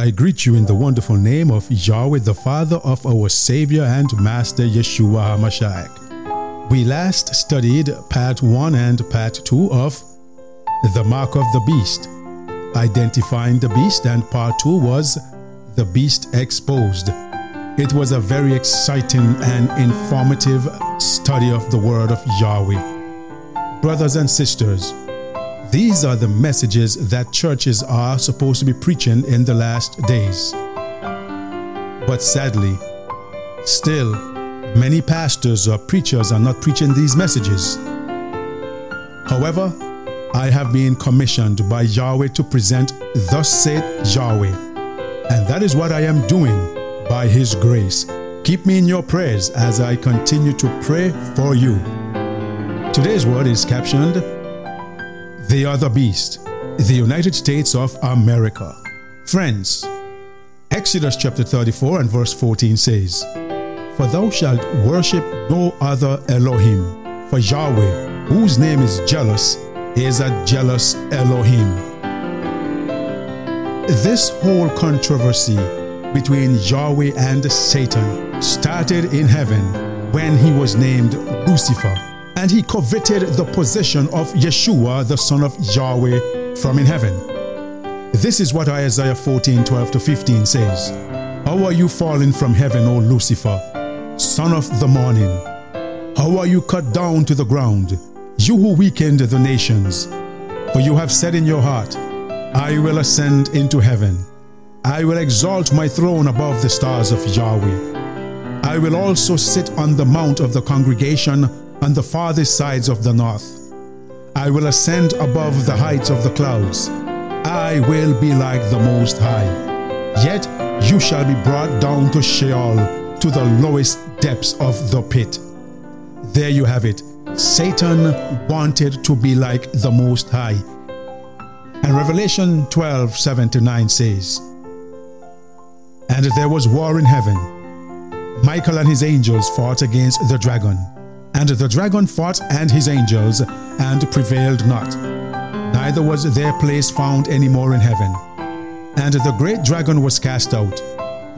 I greet you in the wonderful name of Yahweh, the Father of our Savior and Master Yeshua HaMashiach. We last studied part 1 and part 2 of The Mark of the Beast, identifying the beast, and part 2 was The Beast Exposed. It was a very exciting and informative study of the Word of Yahweh. Brothers and sisters, these are the messages that churches are supposed to be preaching in the last days. But sadly, still, many pastors or preachers are not preaching these messages. However, I have been commissioned by Yahweh to present Thus saith Yahweh, and that is what I am doing by His grace. Keep me in your prayers as I continue to pray for you. Today's word is captioned the other beast, the United States of America. Friends, Exodus chapter 34 and verse 14 says, For thou shalt worship no other Elohim, for Yahweh, whose name is jealous, is a jealous Elohim. This whole controversy between Yahweh and Satan started in heaven when he was named Lucifer and he coveted the possession of Yeshua, the son of Yahweh, from in heaven. This is what Isaiah 14 12 to 15 says How are you fallen from heaven, O Lucifer, son of the morning? How are you cut down to the ground, you who weakened the nations? For you have said in your heart, I will ascend into heaven. I will exalt my throne above the stars of Yahweh. I will also sit on the mount of the congregation on the farthest sides of the north. I will ascend above the heights of the clouds. I will be like the Most High. Yet you shall be brought down to Sheol, to the lowest depths of the pit. There you have it. Satan wanted to be like the Most High. And Revelation 12 7 to 9 says, And there was war in heaven. Michael and his angels fought against the dragon and the dragon fought and his angels, and prevailed not. Neither was their place found any more in heaven. And the great dragon was cast out,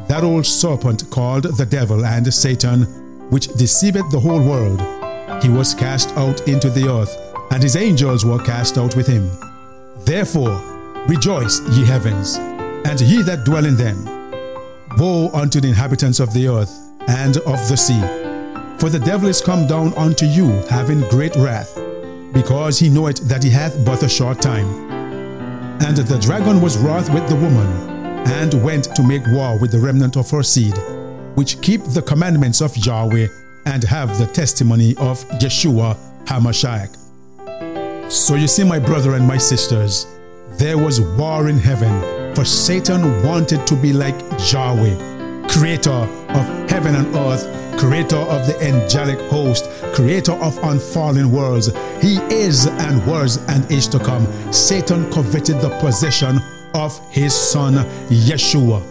that old serpent called the devil and Satan, which deceiveth the whole world. He was cast out into the earth, and his angels were cast out with him. Therefore, rejoice, ye heavens, and ye that dwell in them. Woe unto the inhabitants of the earth and of the sea for the devil is come down unto you, having great wrath, because he knoweth that he hath but a short time. And the dragon was wroth with the woman, and went to make war with the remnant of her seed, which keep the commandments of Yahweh, and have the testimony of Yeshua HaMashiach. So you see, my brother and my sisters, there was war in heaven, for Satan wanted to be like Yahweh, creator of heaven and earth, creator of the angelic host, creator of unfallen worlds. He is and was and is to come. Satan coveted the possession of his son Yeshua.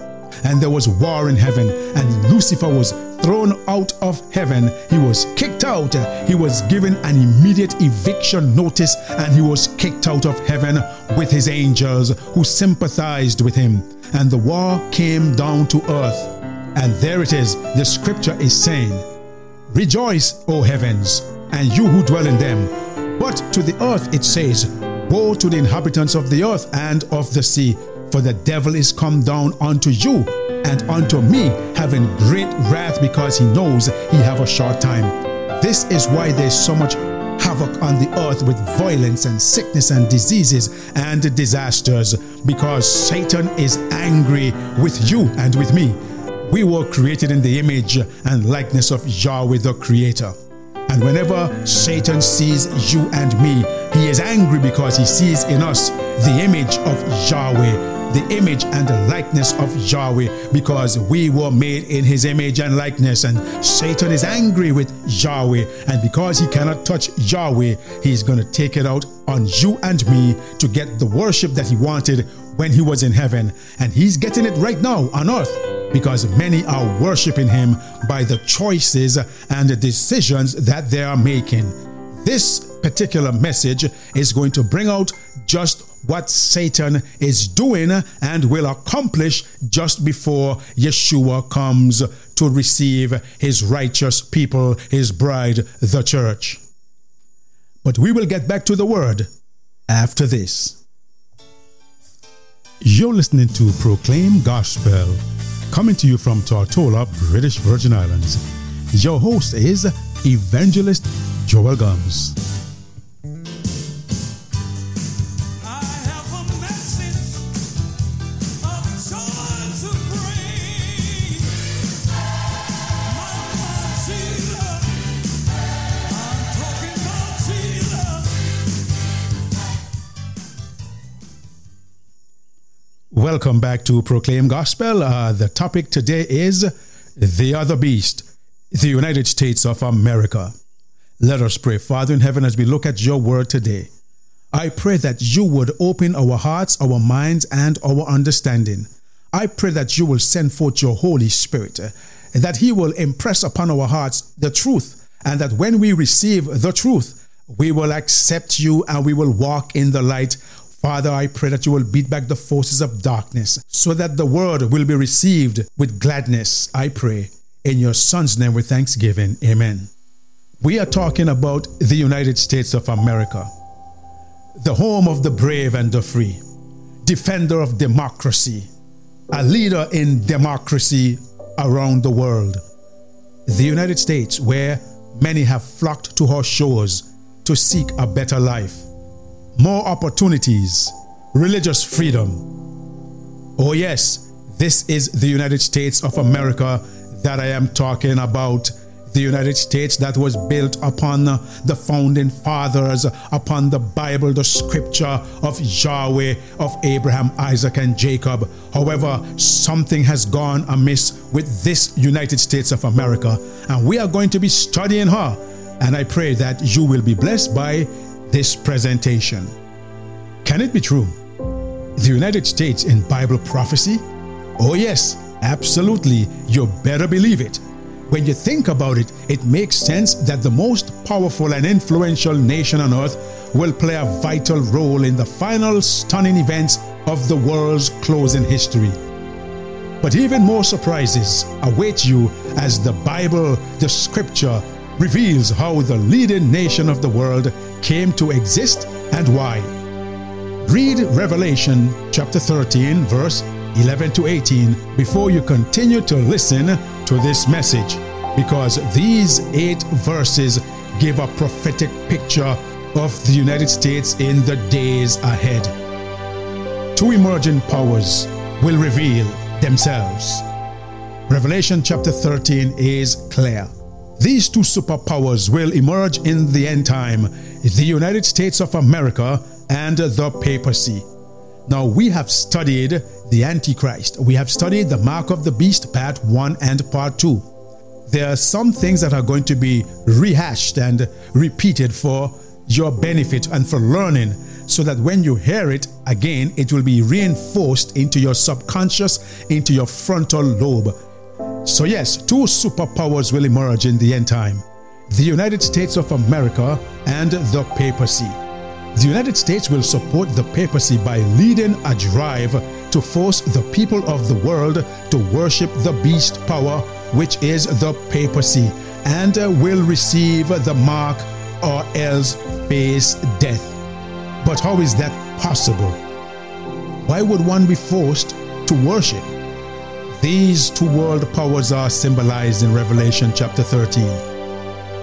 And there was war in heaven, and Lucifer was thrown out of heaven. He was kicked out. He was given an immediate eviction notice, and he was kicked out of heaven with his angels who sympathized with him. And the war came down to earth. And there it is, the scripture is saying, Rejoice, O heavens, and you who dwell in them. But to the earth it says, Woe to the inhabitants of the earth and of the sea, for the devil is come down unto you and unto me, having great wrath, because he knows he have a short time. This is why there's so much havoc on the earth with violence and sickness and diseases and disasters, because Satan is angry with you and with me we were created in the image and likeness of Yahweh the Creator. And whenever Satan sees you and me, he is angry because he sees in us the image of Yahweh, the image and the likeness of Yahweh, because we were made in his image and likeness. And Satan is angry with Yahweh. And because he cannot touch Yahweh, he's going to take it out on you and me to get the worship that he wanted when he was in heaven. And he's getting it right now on earth because many are worshiping him by the choices and the decisions that they are making. This particular message is going to bring out just what Satan is doing and will accomplish just before Yeshua comes to receive his righteous people, his bride, the church. But we will get back to the word after this. You're listening to Proclaim Gospel, coming to you from Tortola, British Virgin Islands. Your host is Evangelist Joel Gums. Welcome back to Proclaim Gospel. Uh, the topic today is The Other Beast, the United States of America. Let us pray. Father in heaven, as we look at your word today, I pray that you would open our hearts, our minds, and our understanding. I pray that you will send forth your Holy Spirit, that he will impress upon our hearts the truth, and that when we receive the truth, we will accept you and we will walk in the light Father, I pray that you will beat back the forces of darkness so that the word will be received with gladness. I pray in your Son's name with thanksgiving. Amen. We are talking about the United States of America, the home of the brave and the free, defender of democracy, a leader in democracy around the world. The United States, where many have flocked to her shores to seek a better life more opportunities, religious freedom. Oh, yes, this is the United States of America that I am talking about. The United States that was built upon the founding fathers, upon the Bible, the scripture of Yahweh, of Abraham, Isaac, and Jacob. However, something has gone amiss with this United States of America, and we are going to be studying her. And I pray that you will be blessed by this presentation. Can it be true? The United States in Bible prophecy? Oh, yes, absolutely. You better believe it. When you think about it, it makes sense that the most powerful and influential nation on earth will play a vital role in the final stunning events of the world's closing history. But even more surprises await you as the Bible, the scripture, reveals how the leading nation of the world came to exist and why. Read Revelation chapter 13, verse 11 to 18 before you continue to listen to this message, because these eight verses give a prophetic picture of the United States in the days ahead. Two emerging powers will reveal themselves. Revelation chapter 13 is clear. These two superpowers will emerge in the end time the United States of America and the papacy. Now, we have studied the Antichrist, we have studied the mark of the beast, part 1 and part 2. There are some things that are going to be rehashed and repeated for your benefit and for learning so that when you hear it again, it will be reinforced into your subconscious, into your frontal lobe so, yes, two superpowers will emerge in the end time the United States of America and the papacy. The United States will support the papacy by leading a drive to force the people of the world to worship the beast power, which is the papacy, and will receive the mark or else face death. But how is that possible? Why would one be forced to worship? These two world powers are symbolized in Revelation chapter 13.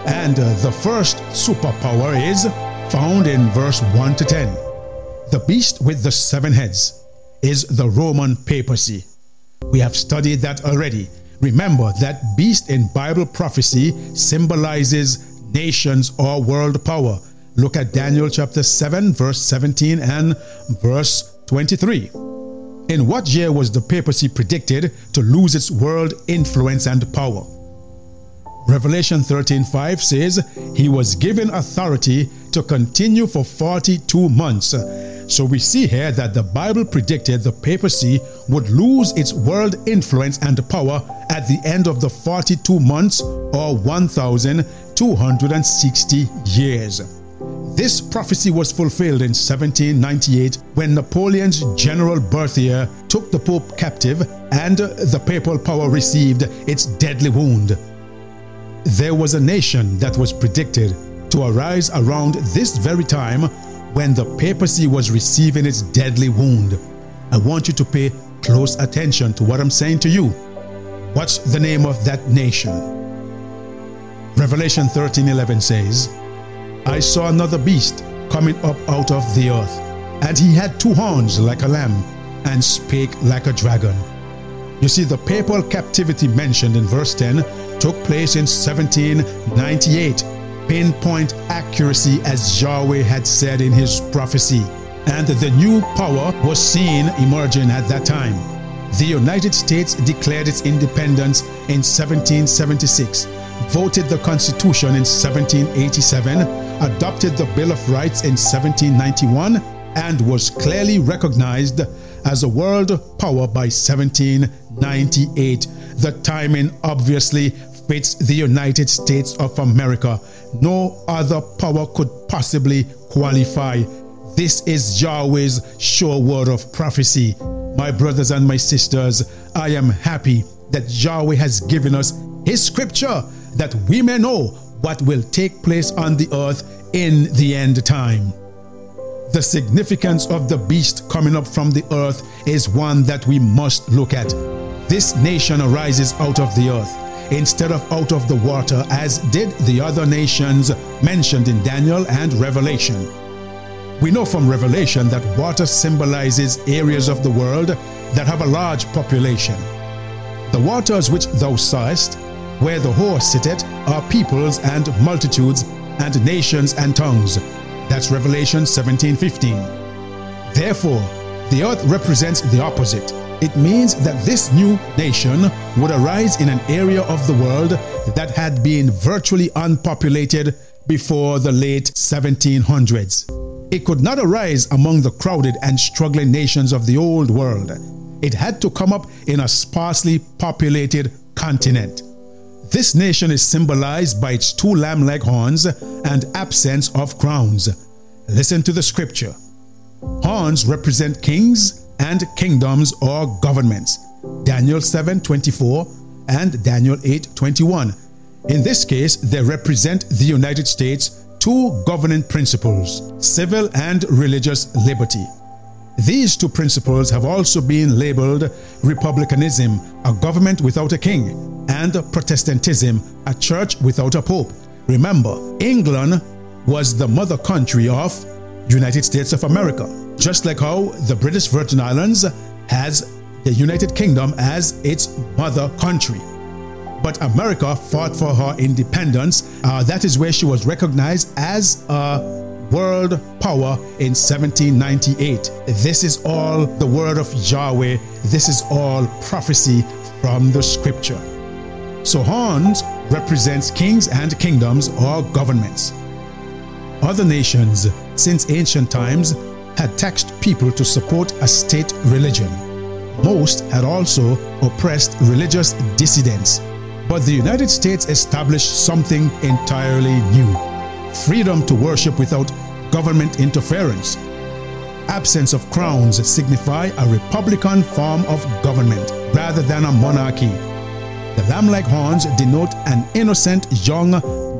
And uh, the first superpower is found in verse 1 to 10. The beast with the seven heads is the Roman papacy. We have studied that already. Remember that beast in Bible prophecy symbolizes nations or world power. Look at Daniel chapter 7, verse 17 and verse 23. In what year was the papacy predicted to lose its world influence and power? Revelation 13:5 says he was given authority to continue for 42 months. So we see here that the Bible predicted the papacy would lose its world influence and power at the end of the 42 months or 1260 years. This prophecy was fulfilled in 1798 when Napoleon's General Berthier took the Pope captive and the papal power received its deadly wound. There was a nation that was predicted to arise around this very time when the papacy was receiving its deadly wound. I want you to pay close attention to what I'm saying to you. What's the name of that nation? Revelation 13:11 says, I saw another beast coming up out of the earth, and he had two horns like a lamb, and spake like a dragon. You see, the papal captivity mentioned in verse 10 took place in 1798, pinpoint accuracy as Yahweh had said in his prophecy. And the new power was seen emerging at that time. The United States declared its independence in 1776, voted the Constitution in 1787, adopted the Bill of Rights in 1791, and was clearly recognized as a world power by 1798. The timing obviously fits the United States of America. No other power could possibly qualify. This is Yahweh's sure word of prophecy. My brothers and my sisters, I am happy that Yahweh has given us His scripture that we may know what will take place on the earth in the end time. The significance of the beast coming up from the earth is one that we must look at. This nation arises out of the earth instead of out of the water, as did the other nations mentioned in Daniel and Revelation. We know from Revelation that water symbolizes areas of the world that have a large population. The waters which thou sawest, where the whore sitteth, are peoples and multitudes and nations and tongues. That's Revelation 17:15. Therefore, the earth represents the opposite. It means that this new nation would arise in an area of the world that had been virtually unpopulated before the late 1700s. It could not arise among the crowded and struggling nations of the old world. It had to come up in a sparsely populated continent. This nation is symbolized by its two lamb like horns and absence of crowns. Listen to the scripture. Horns represent kings and kingdoms or governments. Daniel 7:24 and Daniel 8:21. In this case, they represent the United States two governing principles, civil and religious liberty. These two principles have also been labeled republicanism, a government without a king, and Protestantism, a church without a pope. Remember, England was the mother country of United States of America, just like how the British Virgin Islands has the United Kingdom as its mother country. But America fought for her independence. Uh, that is where she was recognized as a world power in 1798. This is all the word of Yahweh. This is all prophecy from the scripture. So horns represents kings and kingdoms or governments. Other nations since ancient times had taxed people to support a state religion. Most had also oppressed religious dissidents. But the United States established something entirely new freedom to worship without government interference. Absence of crowns signify a republican form of government rather than a monarchy. The lamb like horns denote an innocent, young,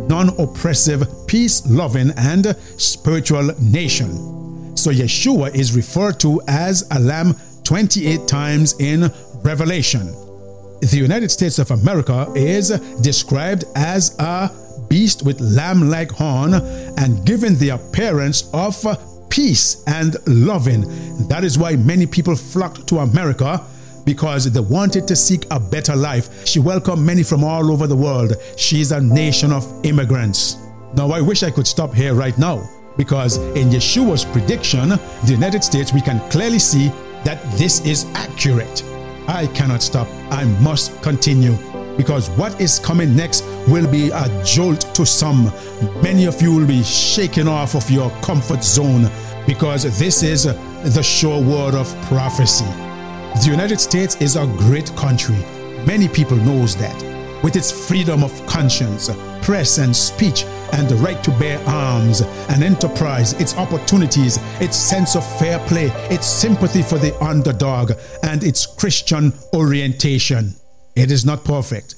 non oppressive, peace loving, and spiritual nation. So Yeshua is referred to as a lamb 28 times in Revelation. The United States of America is described as a beast with lamb like horn and given the appearance of peace and loving. That is why many people flocked to America because they wanted to seek a better life. She welcomed many from all over the world. She is a nation of immigrants. Now, I wish I could stop here right now because in Yeshua's prediction, the United States, we can clearly see that this is accurate. I cannot stop. I must continue because what is coming next will be a jolt to some. Many of you will be shaken off of your comfort zone because this is the sure word of prophecy. The United States is a great country. Many people knows that. With its freedom of conscience, press and speech, and the right to bear arms, and enterprise, its opportunities, its sense of fair play, its sympathy for the underdog, and its Christian orientation. It is not perfect.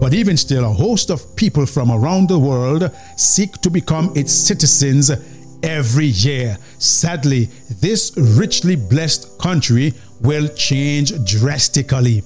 But even still, a host of people from around the world seek to become its citizens every year. Sadly, this richly blessed country will change drastically.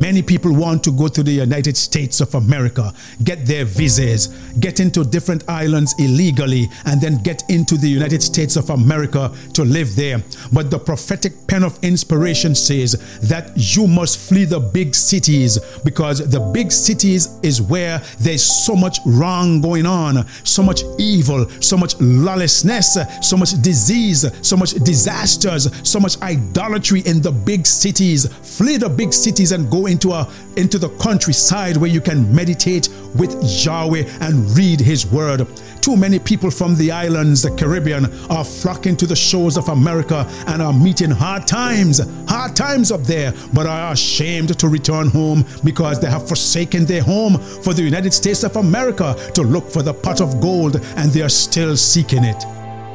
Many people want to go to the United States of America, get their visas, get into different islands illegally, and then get into the United States of America to live there. But the prophetic pen of inspiration says that you must flee the big cities because the big cities is where there's so much wrong going on, so much evil, so much lawlessness, so much disease, so much disasters, so much idolatry in the big cities. Flee the big cities and into a into the countryside where you can meditate with Yahweh and read his word. Too many people from the islands, the Caribbean, are flocking to the shores of America and are meeting hard times, hard times up there, but are ashamed to return home because they have forsaken their home for the United States of America to look for the pot of gold and they are still seeking it.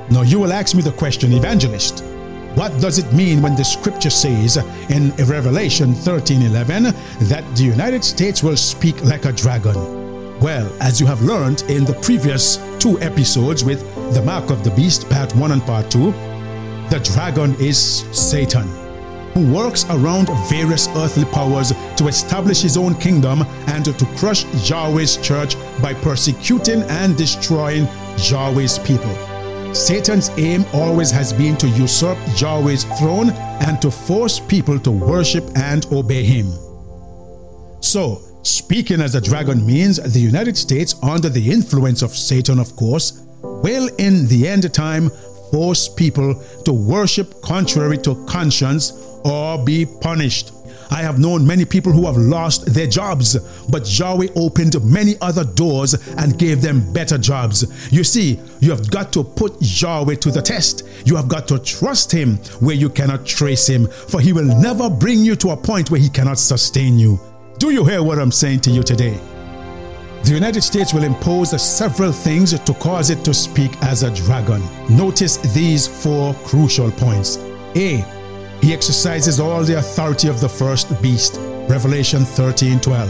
Now you will ask me the question, evangelist. What does it mean when the scripture says in Revelation 13:11 that the United States will speak like a dragon? Well, as you have learned in the previous two episodes with the mark of the beast, part 1 and part 2, the dragon is Satan, who works around various earthly powers to establish his own kingdom and to crush Yahweh's church by persecuting and destroying Yahweh's people. Satan's aim always has been to usurp Yahweh's throne and to force people to worship and obey him. So, speaking as a dragon means the United States, under the influence of Satan, of course, will in the end time force people to worship contrary to conscience or be punished. I have known many people who have lost their jobs, but Yahweh opened many other doors and gave them better jobs. You see, you have got to put Yahweh to the test. You have got to trust Him where you cannot trace Him, for He will never bring you to a point where He cannot sustain you. Do you hear what I'm saying to you today? The United States will impose several things to cause it to speak as a dragon. Notice these four crucial points. A. He exercises all the authority of the first beast. Revelation 13:12.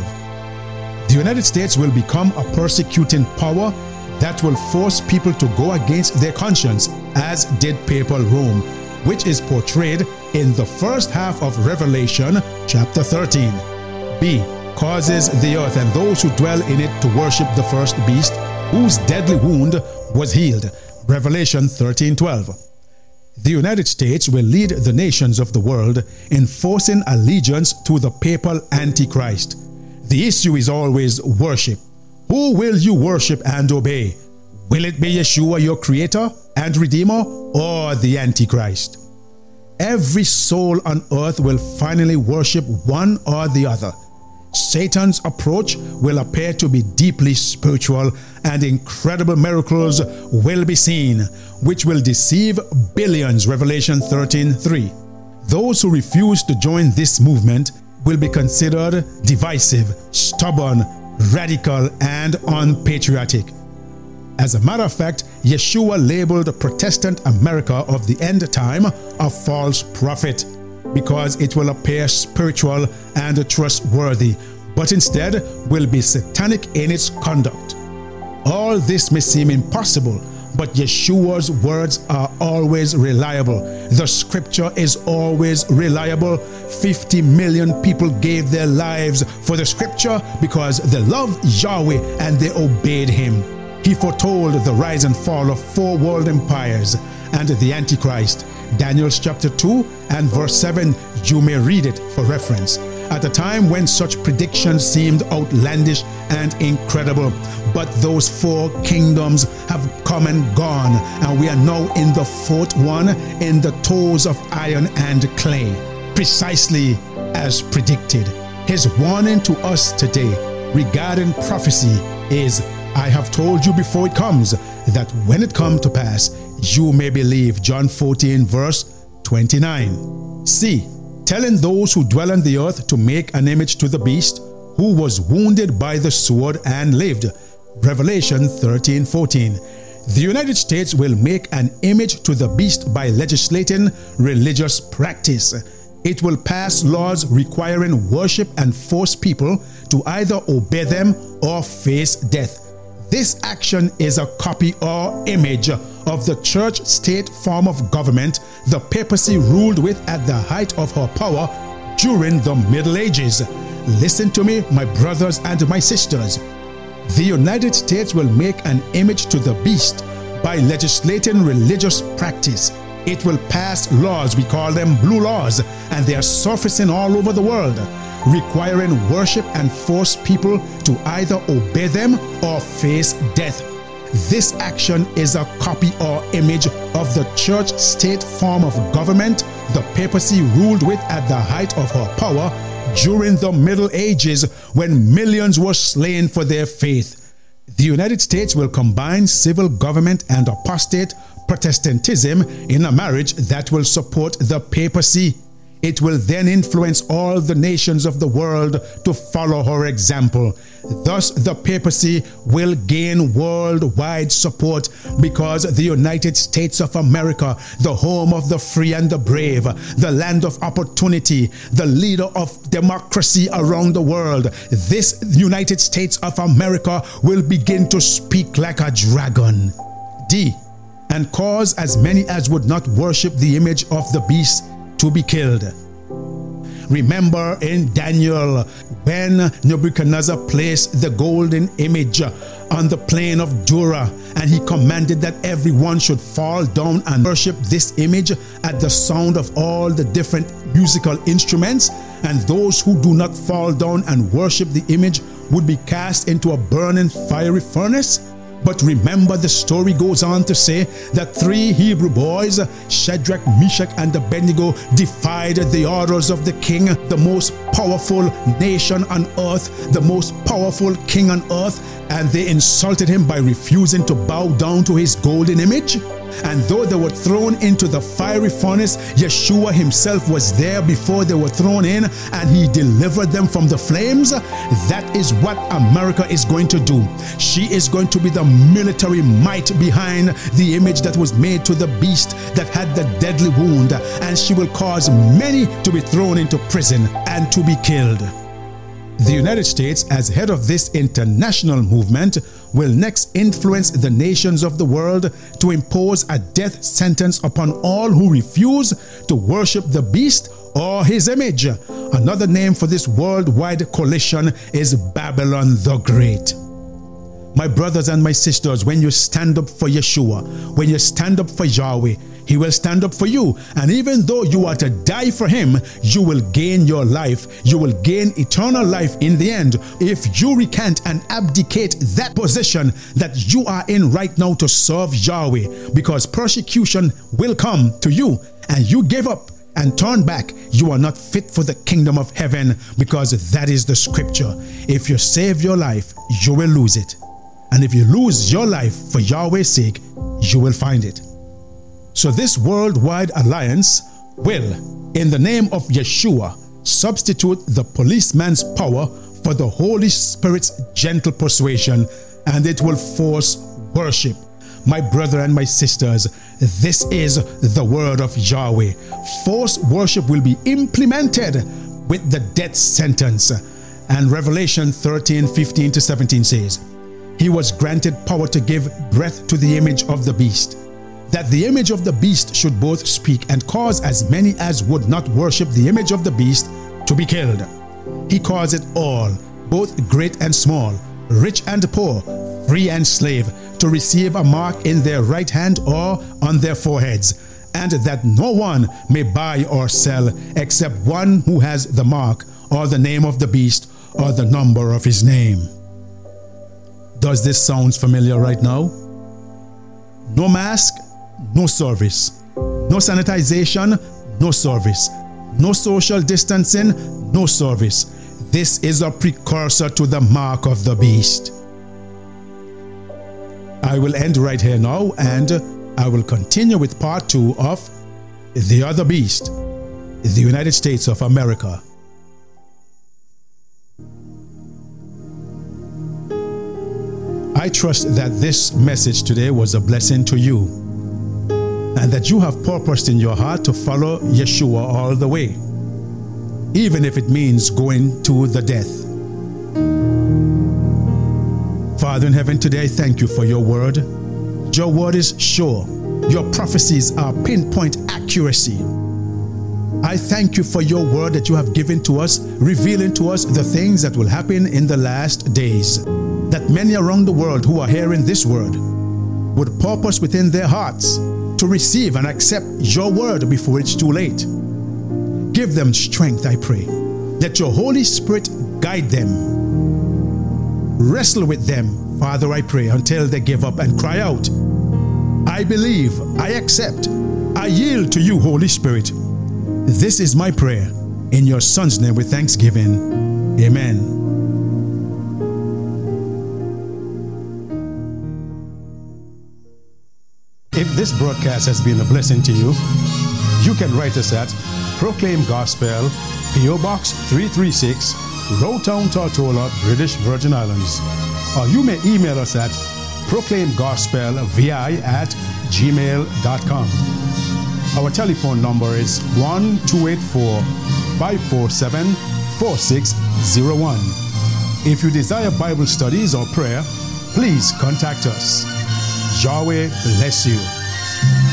The United States will become a persecuting power that will force people to go against their conscience, as did papal Rome, which is portrayed in the first half of Revelation chapter 13. B. Causes the earth and those who dwell in it to worship the first beast, whose deadly wound was healed. Revelation 13:12. The United States will lead the nations of the world in forcing allegiance to the papal Antichrist. The issue is always worship. Who will you worship and obey? Will it be Yeshua, your creator and redeemer, or the Antichrist? Every soul on earth will finally worship one or the other. Satan's approach will appear to be deeply spiritual and incredible miracles will be seen, which will deceive billions. Revelation 13 3. Those who refuse to join this movement will be considered divisive, stubborn, radical, and unpatriotic. As a matter of fact, Yeshua labeled Protestant America of the end time a false prophet because it will appear spiritual and trustworthy, but instead will be satanic in its conduct. All this may seem impossible, but Yeshua's words are always reliable. The scripture is always reliable. 50 million people gave their lives for the scripture because they loved Yahweh and they obeyed him. He foretold the rise and fall of four world empires and the Antichrist Daniel chapter 2 and verse 7, you may read it for reference. At a time when such predictions seemed outlandish and incredible, but those four kingdoms have come and gone, and we are now in the fourth one in the toes of iron and clay, precisely as predicted. His warning to us today regarding prophecy is I have told you before it comes that when it come to pass, you may believe. John 14, verse 29. C. Telling those who dwell on the earth to make an image to the beast who was wounded by the sword and lived. Revelation 13 14. The United States will make an image to the beast by legislating religious practice. It will pass laws requiring worship and force people to either obey them or face death. This action is a copy or image of the church state form of government the papacy ruled with at the height of her power during the Middle Ages. Listen to me, my brothers and my sisters. The United States will make an image to the beast by legislating religious practice. It will pass laws, we call them blue laws, and they are surfacing all over the world, requiring worship and force people to either obey them or face death. This action is a copy or image of the church state form of government the papacy ruled with at the height of her power during the Middle Ages when millions were slain for their faith. The United States will combine civil government and apostate Protestantism in a marriage that will support the papacy. It will then influence all the nations of the world to follow her example. Thus, the papacy will gain worldwide support because the United States of America, the home of the free and the brave, the land of opportunity, the leader of democracy around the world, this United States of America will begin to speak like a dragon. D. And cause as many as would not worship the image of the beast to be killed. Remember in Daniel when Nebuchadnezzar placed the golden image on the plain of Dura and he commanded that everyone should fall down and worship this image at the sound of all the different musical instruments and those who do not fall down and worship the image would be cast into a burning fiery furnace but remember, the story goes on to say that three Hebrew boys, Shadrach, Meshach, and Abednego, defied the orders of the king, the most powerful nation on earth, the most powerful king on earth, and they insulted him by refusing to bow down to his golden image. And though they were thrown into the fiery furnace, Yeshua himself was there before they were thrown in and he delivered them from the flames. That is what America is going to do. She is going to be the military might behind the image that was made to the beast that had the deadly wound, and she will cause many to be thrown into prison and to be killed. The United States, as head of this international movement, will next influence the nations of the world to impose a death sentence upon all who refuse to worship the beast or his image. Another name for this worldwide coalition is Babylon the Great. My brothers and my sisters, when you stand up for Yeshua, when you stand up for Yahweh, he will stand up for you. And even though you are to die for Him, you will gain your life. You will gain eternal life in the end if you recant and abdicate that position that you are in right now to serve Yahweh. Because persecution will come to you and you give up and turn back, you are not fit for the kingdom of heaven because that is the scripture. If you save your life, you will lose it. And if you lose your life for Yahweh's sake, you will find it. So, this worldwide alliance will, in the name of Yeshua, substitute the policeman's power for the Holy Spirit's gentle persuasion, and it will force worship. My brother and my sisters, this is the word of Yahweh. Force worship will be implemented with the death sentence. And Revelation 13 15 to 17 says, He was granted power to give breath to the image of the beast that the image of the beast should both speak and cause as many as would not worship the image of the beast to be killed. He caused it all, both great and small, rich and poor, free and slave, to receive a mark in their right hand or on their foreheads, and that no one may buy or sell except one who has the mark or the name of the beast or the number of his name. Does this sound familiar right now? No mask, no service. No sanitization, no service. No social distancing, no service. This is a precursor to the mark of the beast. I will end right here now and I will continue with part two of The Other Beast, the United States of America. I trust that this message today was a blessing to you and that you have purposed in your heart to follow Yeshua all the way, even if it means going to the death. Father in heaven, today thank you for your word. Your word is sure, your prophecies are pinpoint accuracy. I thank you for your word that you have given to us, revealing to us the things that will happen in the last days. That many around the world who are hearing this word would purpose within their hearts to receive and accept your word before it's too late. Give them strength, I pray. Let your Holy Spirit guide them. Wrestle with them, Father, I pray, until they give up and cry out. I believe, I accept, I yield to you, Holy Spirit. This is my prayer. In your Son's name with thanksgiving. Amen. If this broadcast has been a blessing to you, you can write us at Proclaim Gospel, P.O. Box 336, Road Town, Tortola, British Virgin Islands. Or you may email us at proclaimgospelvi at gmail.com. Our telephone number is 1 284 547 4601. If you desire Bible studies or prayer, please contact us. Yahweh bless you.